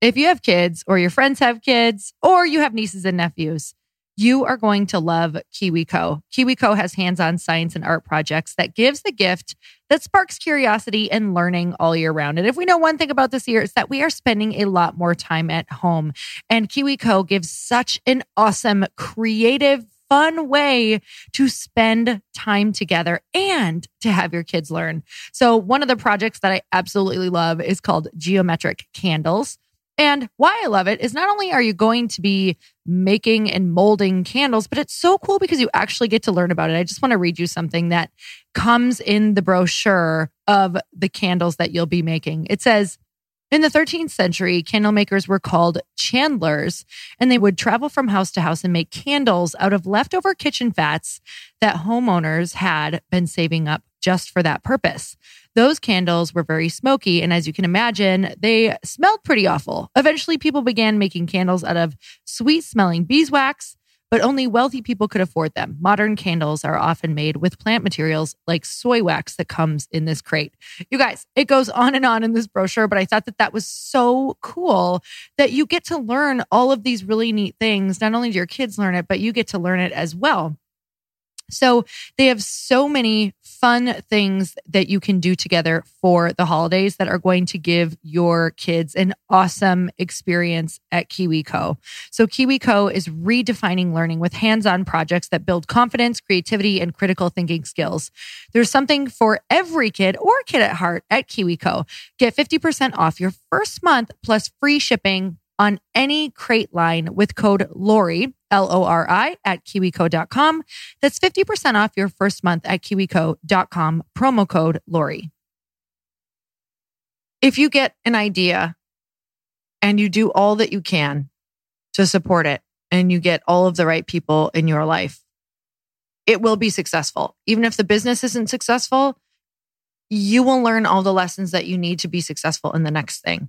If you have kids, or your friends have kids, or you have nieces and nephews, you are going to love KiwiCo. KiwiCo has hands-on science and art projects that gives the gift that sparks curiosity and learning all year round. And if we know one thing about this year, it's that we are spending a lot more time at home. And KiwiCo gives such an awesome, creative, fun way to spend time together and to have your kids learn. So one of the projects that I absolutely love is called Geometric Candles. And why I love it is not only are you going to be making and molding candles, but it's so cool because you actually get to learn about it. I just want to read you something that comes in the brochure of the candles that you'll be making. It says, in the 13th century, candle makers were called chandlers, and they would travel from house to house and make candles out of leftover kitchen fats that homeowners had been saving up just for that purpose. Those candles were very smoky, and as you can imagine, they smelled pretty awful. Eventually, people began making candles out of sweet smelling beeswax, but only wealthy people could afford them. Modern candles are often made with plant materials like soy wax that comes in this crate. You guys, it goes on and on in this brochure, but I thought that that was so cool that you get to learn all of these really neat things. Not only do your kids learn it, but you get to learn it as well. So they have so many fun things that you can do together for the holidays that are going to give your kids an awesome experience at KiwiCo. So KiwiCo is redefining learning with hands-on projects that build confidence, creativity, and critical thinking skills. There's something for every kid or kid at heart at KiwiCo. Get 50% off your first month plus free shipping on any crate line with code LORI, L O R I, at kiwico.com. That's 50% off your first month at kiwico.com, promo code LORI. If you get an idea and you do all that you can to support it and you get all of the right people in your life, it will be successful. Even if the business isn't successful, you will learn all the lessons that you need to be successful in the next thing.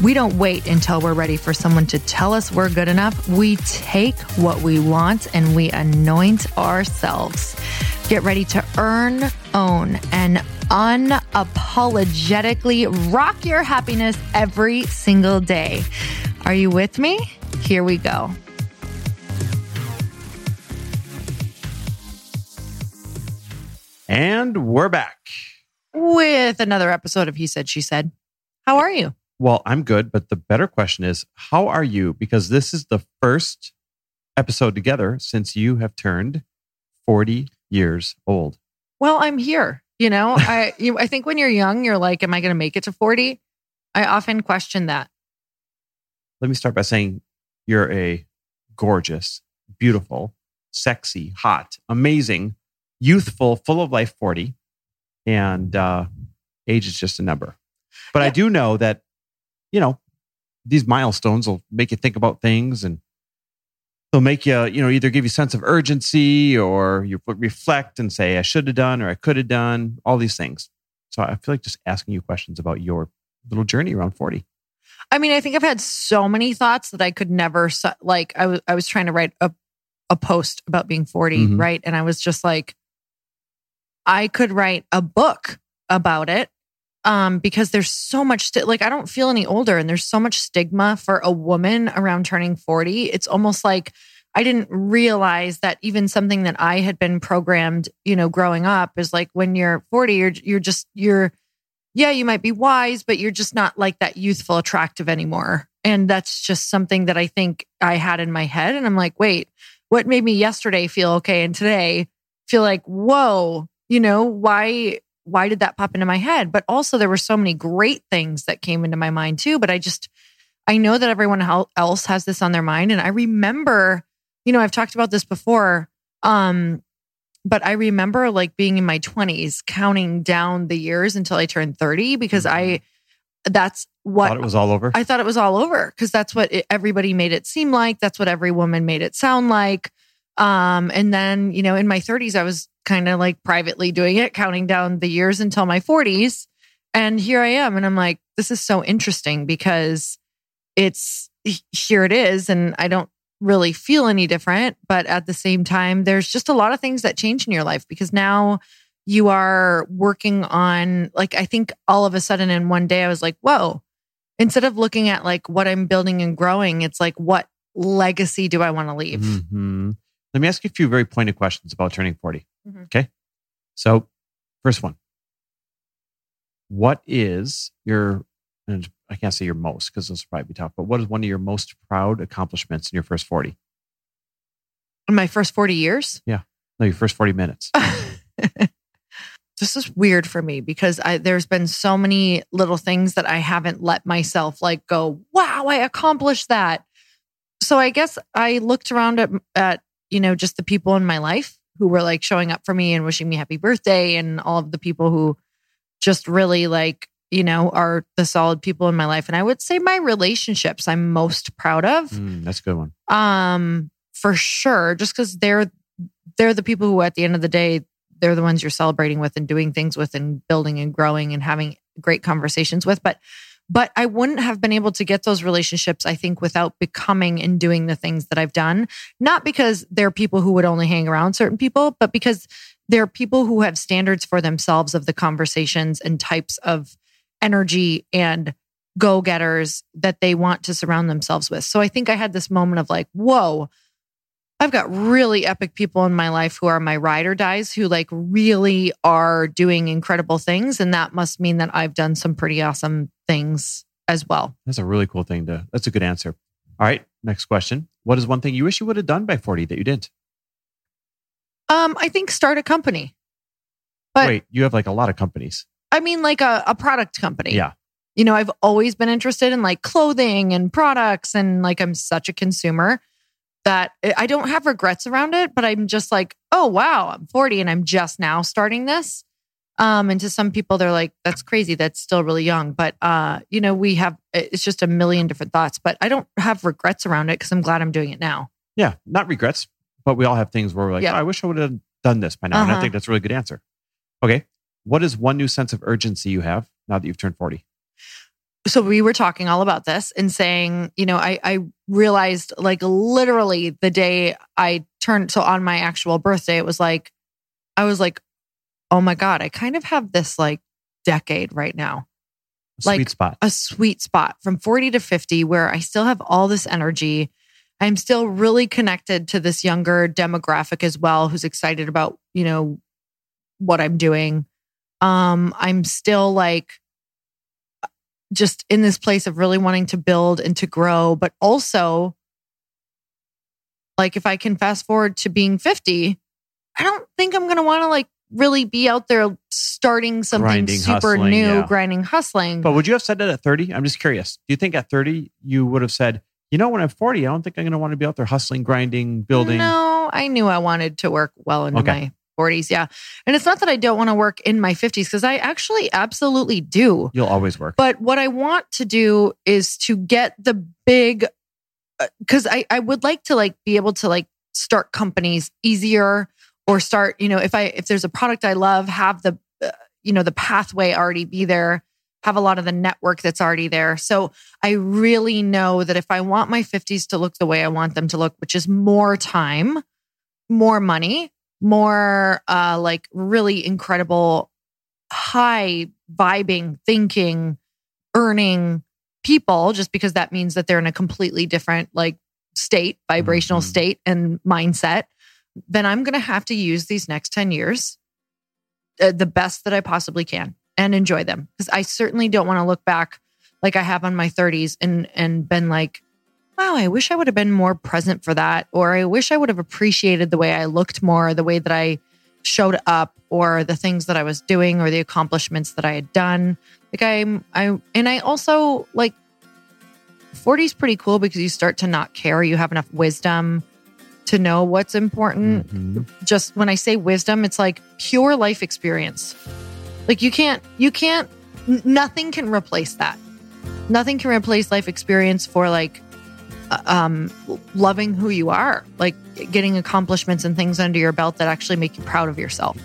We don't wait until we're ready for someone to tell us we're good enough. We take what we want and we anoint ourselves. Get ready to earn, own, and unapologetically rock your happiness every single day. Are you with me? Here we go. And we're back. With another episode of He Said, She Said. How are you? Well, I'm good, but the better question is how are you? Because this is the first episode together since you have turned 40 years old. Well, I'm here. You know, I you, I think when you're young, you're like, am I going to make it to 40? I often question that. Let me start by saying you're a gorgeous, beautiful, sexy, hot, amazing, youthful, full of life 40. And uh, age is just a number. But I do know that, you know, these milestones will make you think about things and they'll make you, you know, either give you a sense of urgency or you reflect and say, I should have done or I could have done, all these things. So I feel like just asking you questions about your little journey around 40. I mean, I think I've had so many thoughts that I could never like. I was I was trying to write a a post about being 40, Mhm. right? And I was just like, I could write a book about it, um, because there's so much like I don't feel any older, and there's so much stigma for a woman around turning 40. It's almost like I didn't realize that even something that I had been programmed, you know, growing up is like when you're 40, you're you're just you're yeah, you might be wise, but you're just not like that youthful, attractive anymore. And that's just something that I think I had in my head. And I'm like, wait, what made me yesterday feel okay and today feel like, whoa, you know, why why did that pop into my head? But also there were so many great things that came into my mind too. But I just I know that everyone else has this on their mind. And I remember, you know, I've talked about this before. Um, but I remember like being in my 20s, counting down the years until I turned 30 because I, that's what Thought it was all over. I thought it was all over because that's what it, everybody made it seem like. That's what every woman made it sound like. Um, and then, you know, in my 30s, I was kind of like privately doing it, counting down the years until my 40s. And here I am. And I'm like, this is so interesting because it's here it is. And I don't really feel any different. But at the same time, there's just a lot of things that change in your life because now you are working on, like, I think all of a sudden in one day, I was like, whoa, instead of looking at like what I'm building and growing, it's like, what legacy do I want to leave? Mhm. Let me ask you a few very pointed questions about turning 40. Mhm. Okay. So, first one What is your, and I can't say your most because this will probably be tough, but what is one of your most proud accomplishments in your first 40? In my first 40 years, Yeah. No, your first 40 minutes. this is weird for me because I, there's been so many little things that I haven't let myself like go, wow, I accomplished that. So I guess I looked around at, at, you know, just the people in my life who were like showing up for me and wishing me happy birthday and all of the people who just really like, you know, are the solid people in my life. And I would say my relationships I'm most proud of. Mm, that's a good one. Um, for sure, just because they're they're the people who, at the end of the day, they're the ones you're celebrating with and doing things with and building and growing and having great conversations with. But but I wouldn't have been able to get those relationships, I think, without becoming and doing the things that I've done. Not because they're people who would only hang around certain people, but because they're people who have standards for themselves of the conversations and types of energy and go getters that they want to surround themselves with. So I think I had this moment of like, whoa, I've got really epic people in my life who are my ride or dies who like really are doing incredible things. And that must mean that I've done some pretty awesome things as well. That's a really cool thing to, that's a good answer. All right. Next question. What is one thing you wish you would have done by 40 that you didn't? Um, I think start a company. But Wait, you have like a lot of companies. I mean, like a, a product company. Yeah. You know, I've always been interested in like clothing and products, and like I'm such a consumer that I don't have regrets around it, but I'm just like, oh, wow, I'm 40 and I'm just now starting this. Um, and to some people, they're like, that's crazy. That's still really young. But, uh, you know, we have, it's just a million different thoughts, but I don't have regrets around it because I'm glad I'm doing it now. Yeah. Not regrets, but we all have things where we're like, Yeah. oh, I wish I would have done this by now. And I Uh-huh. think that's a really good answer. Okay. What is one new sense of urgency you have now that you've turned 40? So we were talking all about this and saying, you know, I, I realized like literally the day I turned, so on my actual birthday, it was like, I was like, oh my God, I kind of have this like decade right now, A Like- sweet spot. a sweet spot from 40 to 50 where I still have all this energy. I'm still really connected to this younger demographic as well, who's excited about, you know, what I'm doing. Um, I'm still like just in this place of really wanting to build and to grow, but also like if I can fast forward to being 50, I don't think I'm gonna want to like really be out there starting something Grinding, super hustling, new, yeah. grinding, hustling. But would you have said that at 30? I'm just curious. Do you think at 30 you would have said, you know, when I'm 40, I don't think I'm going to want to be out there hustling, grinding, building? No, I knew I wanted to work well into Okay. my 40s. Yeah. And it's not that I don't want to work in my 50s because I actually absolutely do. You'll always work. But what I want to do is to get the big, because I, I would like to like be able to like start companies easier or start, you know, if I, if there's a product I love, have the, uh, you know, the pathway already be there, have a lot of the network that's already there. So I really know that if I want my 50s to look the way I want them to look, which is more time, more money, more uh like really incredible high vibing thinking earning people just because that means that they're in a completely different like state vibrational Mhm. state and mindset then i'm going to have to use these next 10 years uh, the best that i possibly can and enjoy them because i certainly don't want to look back like i have on my 30s and and been like wow i wish i would have been more present for that or i wish i would have appreciated the way i looked more the way that i showed up or the things that i was doing or the accomplishments that i had done like i'm i and i also like 40 is pretty cool because you start to not care you have enough wisdom to know what's important Mhm. just when I say wisdom, it's like pure life experience. Like you can't, you can't, nothing can replace that. Nothing can replace life experience for like, um, loving who you are, like getting accomplishments and things under your belt that actually make you proud of yourself.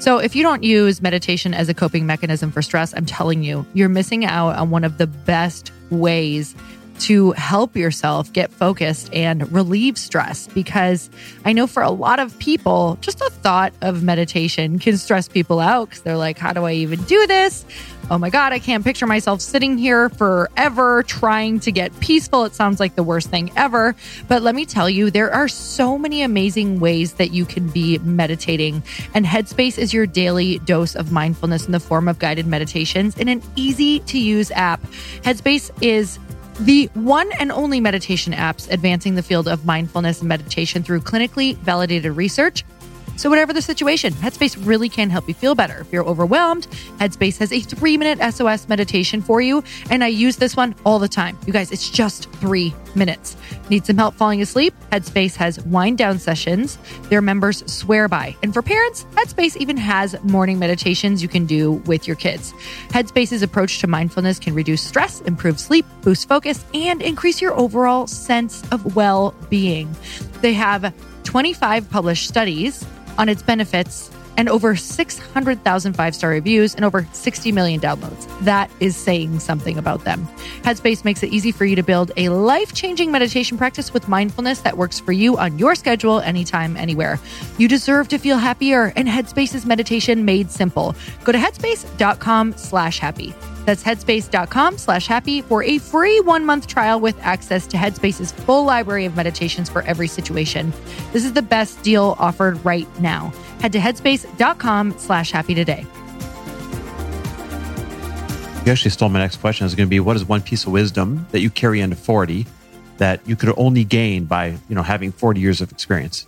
So, if you don't use meditation as a coping mechanism for stress, I'm telling you, you're missing out on one of the best ways to help yourself get focused and relieve stress because I know for a lot of people, just a thought of meditation can stress people out because they're like, how do I even do this? Oh my God, I can't picture myself sitting here forever trying to get peaceful. It sounds like the worst thing ever. But let me tell you, there are so many amazing ways that you can be meditating. And Headspace is your daily dose of mindfulness in the form of guided meditations in an easy to use app. Headspace is the one and only meditation apps advancing the field of mindfulness and meditation through clinically validated research. So, whatever the situation, Headspace really can help you feel better. If you're overwhelmed, Headspace has a three minute SOS meditation for you. And I use this one all the time. You guys, it's just three minutes. Need some help falling asleep? Headspace has wind down sessions their members swear by. And for parents, Headspace even has morning meditations you can do with your kids. Headspace's approach to mindfulness can reduce stress, improve sleep, boost focus, and increase your overall sense of well being. They have 25 published studies on its benefits and over 600,000 five star reviews and over 60 million downloads. That is saying something about them. Headspace makes it easy for you to build a life changing meditation practice with mindfulness that works for you on your schedule, anytime, anywhere. You deserve to feel happier, and Headspace is meditation made simple. Go to headspace.com slash happy. That's headspace.com slash happy for a free one month trial with access to Headspace's full library of meditations for every situation. This is the best deal offered right now. Head to headspace.com slash happy today. You actually stole my next question. Is going to be what is one piece of wisdom that you carry into 40 that you could only gain by, you know, having 40 years of experience?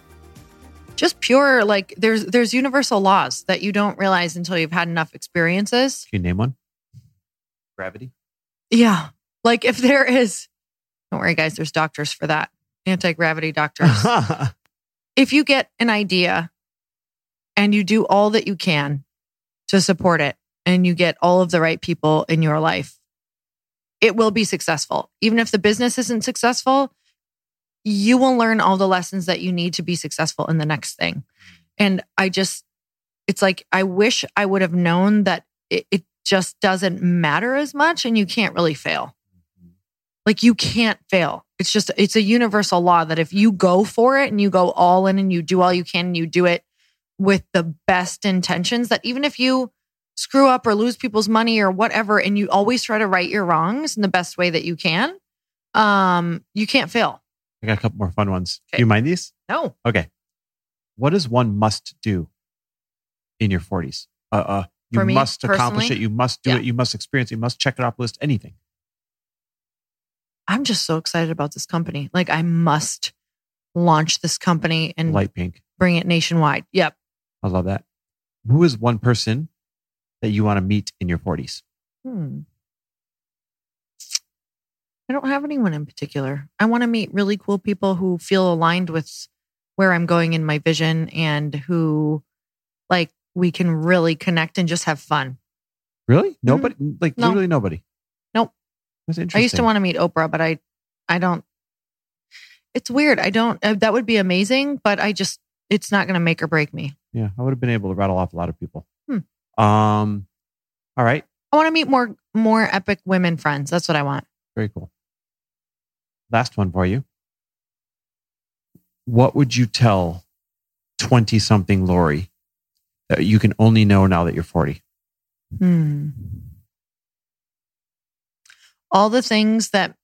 just pure like there's there's universal laws that you don't realize until you've had enough experiences. Can you name one? Gravity. Yeah. Like if there is don't worry guys, there's doctors for that. Anti-gravity doctors. if you get an idea and you do all that you can to support it and you get all of the right people in your life, it will be successful. Even if the business isn't successful, you will learn all the lessons that you need to be successful in the next thing. And I just, it's like, I wish I would have known that it, it just doesn't matter as much and you can't really fail. Like you can't fail. It's just, it's a universal law that if you go for it and you go all in and you do all you can and you do it with the best intentions, that even if you screw up or lose people's money or whatever, and you always try to right your wrongs in the best way that you can, um, you can't fail. I got a couple more fun ones. Okay. Do you mind these? No. Okay. What is one must do in your 40s? Uh, uh, you For me, must accomplish personally? it. You must do Yeah. it. You must experience it. You must check it off the list. Anything. I'm just so excited about this company. Like I must launch this company and Light pink. bring it nationwide. Yep. I love that. Who is one person that you want to meet in your 40s? Hmm. I don't have anyone in particular. I want to meet really cool people who feel aligned with where I'm going in my vision and who like we can really connect and just have fun. Really? Nobody? Like Mm-hmm. No. literally nobody? Nope. That's interesting. I used to want to meet Oprah, but I I don't It's weird. I don't uh, that would be amazing, but I just it's not going to make or break me. Yeah, I would have been able to rattle off a lot of people. Hmm. Um, all right. I want to meet more more epic women friends. That's what I want. Very cool. Last one for you. What would you tell 20 something Lori that you can only know now that you're 40? Hmm. All the things that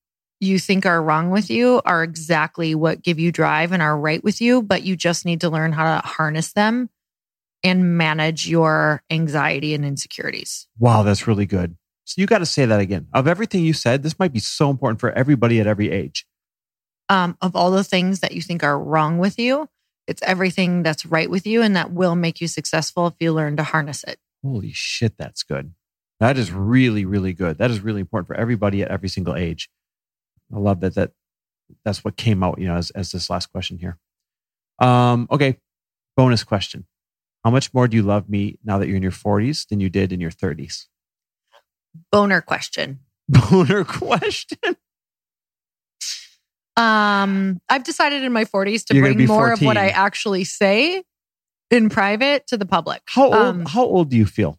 you think are wrong with you are exactly what give you drive and are right with you, but you just need to learn how to harness them and manage your anxiety and insecurities. Wow, that's really good. So you got to say that again. Of everything you said, this might be so important for everybody at every age. Um, of all the things that you think are wrong with you, it's everything that's right with you and that will make you successful if you learn to harness it. Holy shit, that's good. That is really, really good. That is really important for everybody at every single age. I love that. That that's what came out, you know, as, as this last question here. Um, okay, bonus question: How much more do you love me now that you're in your 40s than you did in your 30s? Boner question. Boner question. Um, I've decided in my 40s to You're bring more of what I actually say in private to the public. How old? Um, how old do you feel?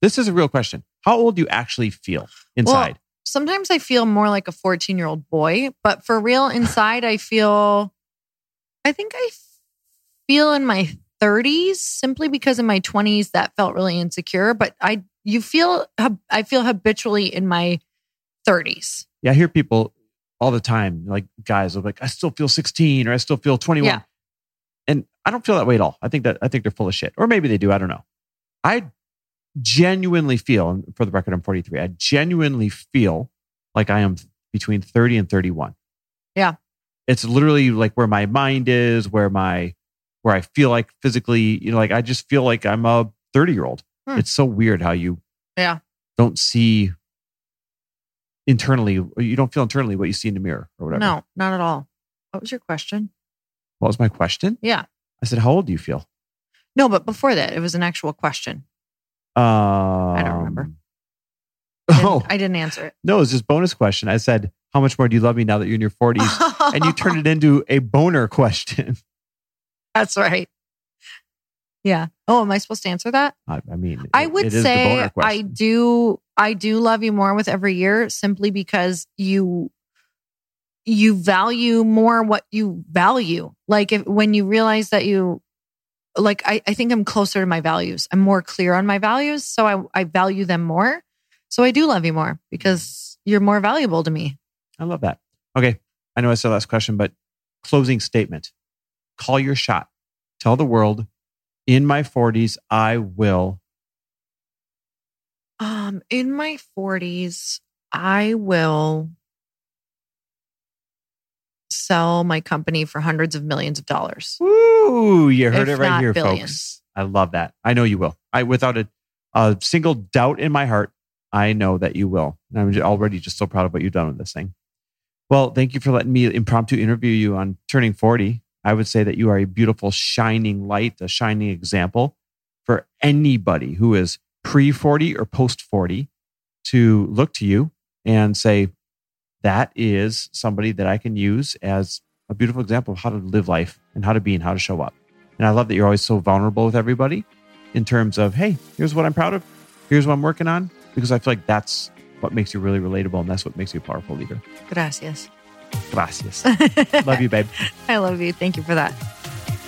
This is a real question. How old do you actually feel inside? Sometimes I feel more like a 14 year old boy, but for real, inside, I feel, I think I feel in my 30s simply because in my 20s that felt really insecure. But I, you feel, I feel habitually in my 30s. yeah, I hear people all the time, like guys, are like, I still feel 16 or I still feel 21. Yeah. And I don't feel that way at all. I think that I think they're full of shit. Or maybe they do. I don't know. I genuinely feel, and for the record, I'm 43. I genuinely feel like I am between 30 and 31. Yeah. It's literally like where my mind is, where my where I feel like physically, you know, like I just feel like I'm a 30 year old. Hmm. It's so weird how you Yeah. don't see internally, you don't feel internally what you see in the mirror or whatever. No, not at all. What was your question? What was my question? Yeah. I said, How old do you feel? No, but before that, it was an actual question. Um, I don't remember. Oh, I didn't, I didn't answer it. no, it was just bonus question. I said, How much more do you love me now that you're in your 40s? and you turned it into a boner question. That's right. Yeah. Oh, am I supposed to answer that? I, I mean, I it- would it is the say I do I do love you more with every year simply because you you value more what you value. Like if when you realize that you like I, I think I'm closer to my values. I'm more clear on my values. So I, I value them more. So I do love you more because you're more valuable to me. I love that. Okay. I know I said last question, but closing statement. Call your shot. Tell the world in my 40s, I will. Um, in my 40s, I will sell my company for hundreds of millions of dollars. Ooh, you heard it right here, billions. folks. I love that. I know you will. I, without a, a single doubt in my heart, I know that you will. And I'm already just so proud of what you've done with this thing. Well, thank you for letting me impromptu interview you on turning 40. I would say that you are a beautiful, shining light, a shining example for anybody who is pre 40 or post 40 to look to you and say, that is somebody that I can use as a beautiful example of how to live life and how to be and how to show up. And I love that you're always so vulnerable with everybody in terms of, hey, here's what I'm proud of. Here's what I'm working on. Because I feel like that's what makes you really relatable and that's what makes you a powerful leader. Gracias. Gracias. love you, babe. I love you. Thank you for that.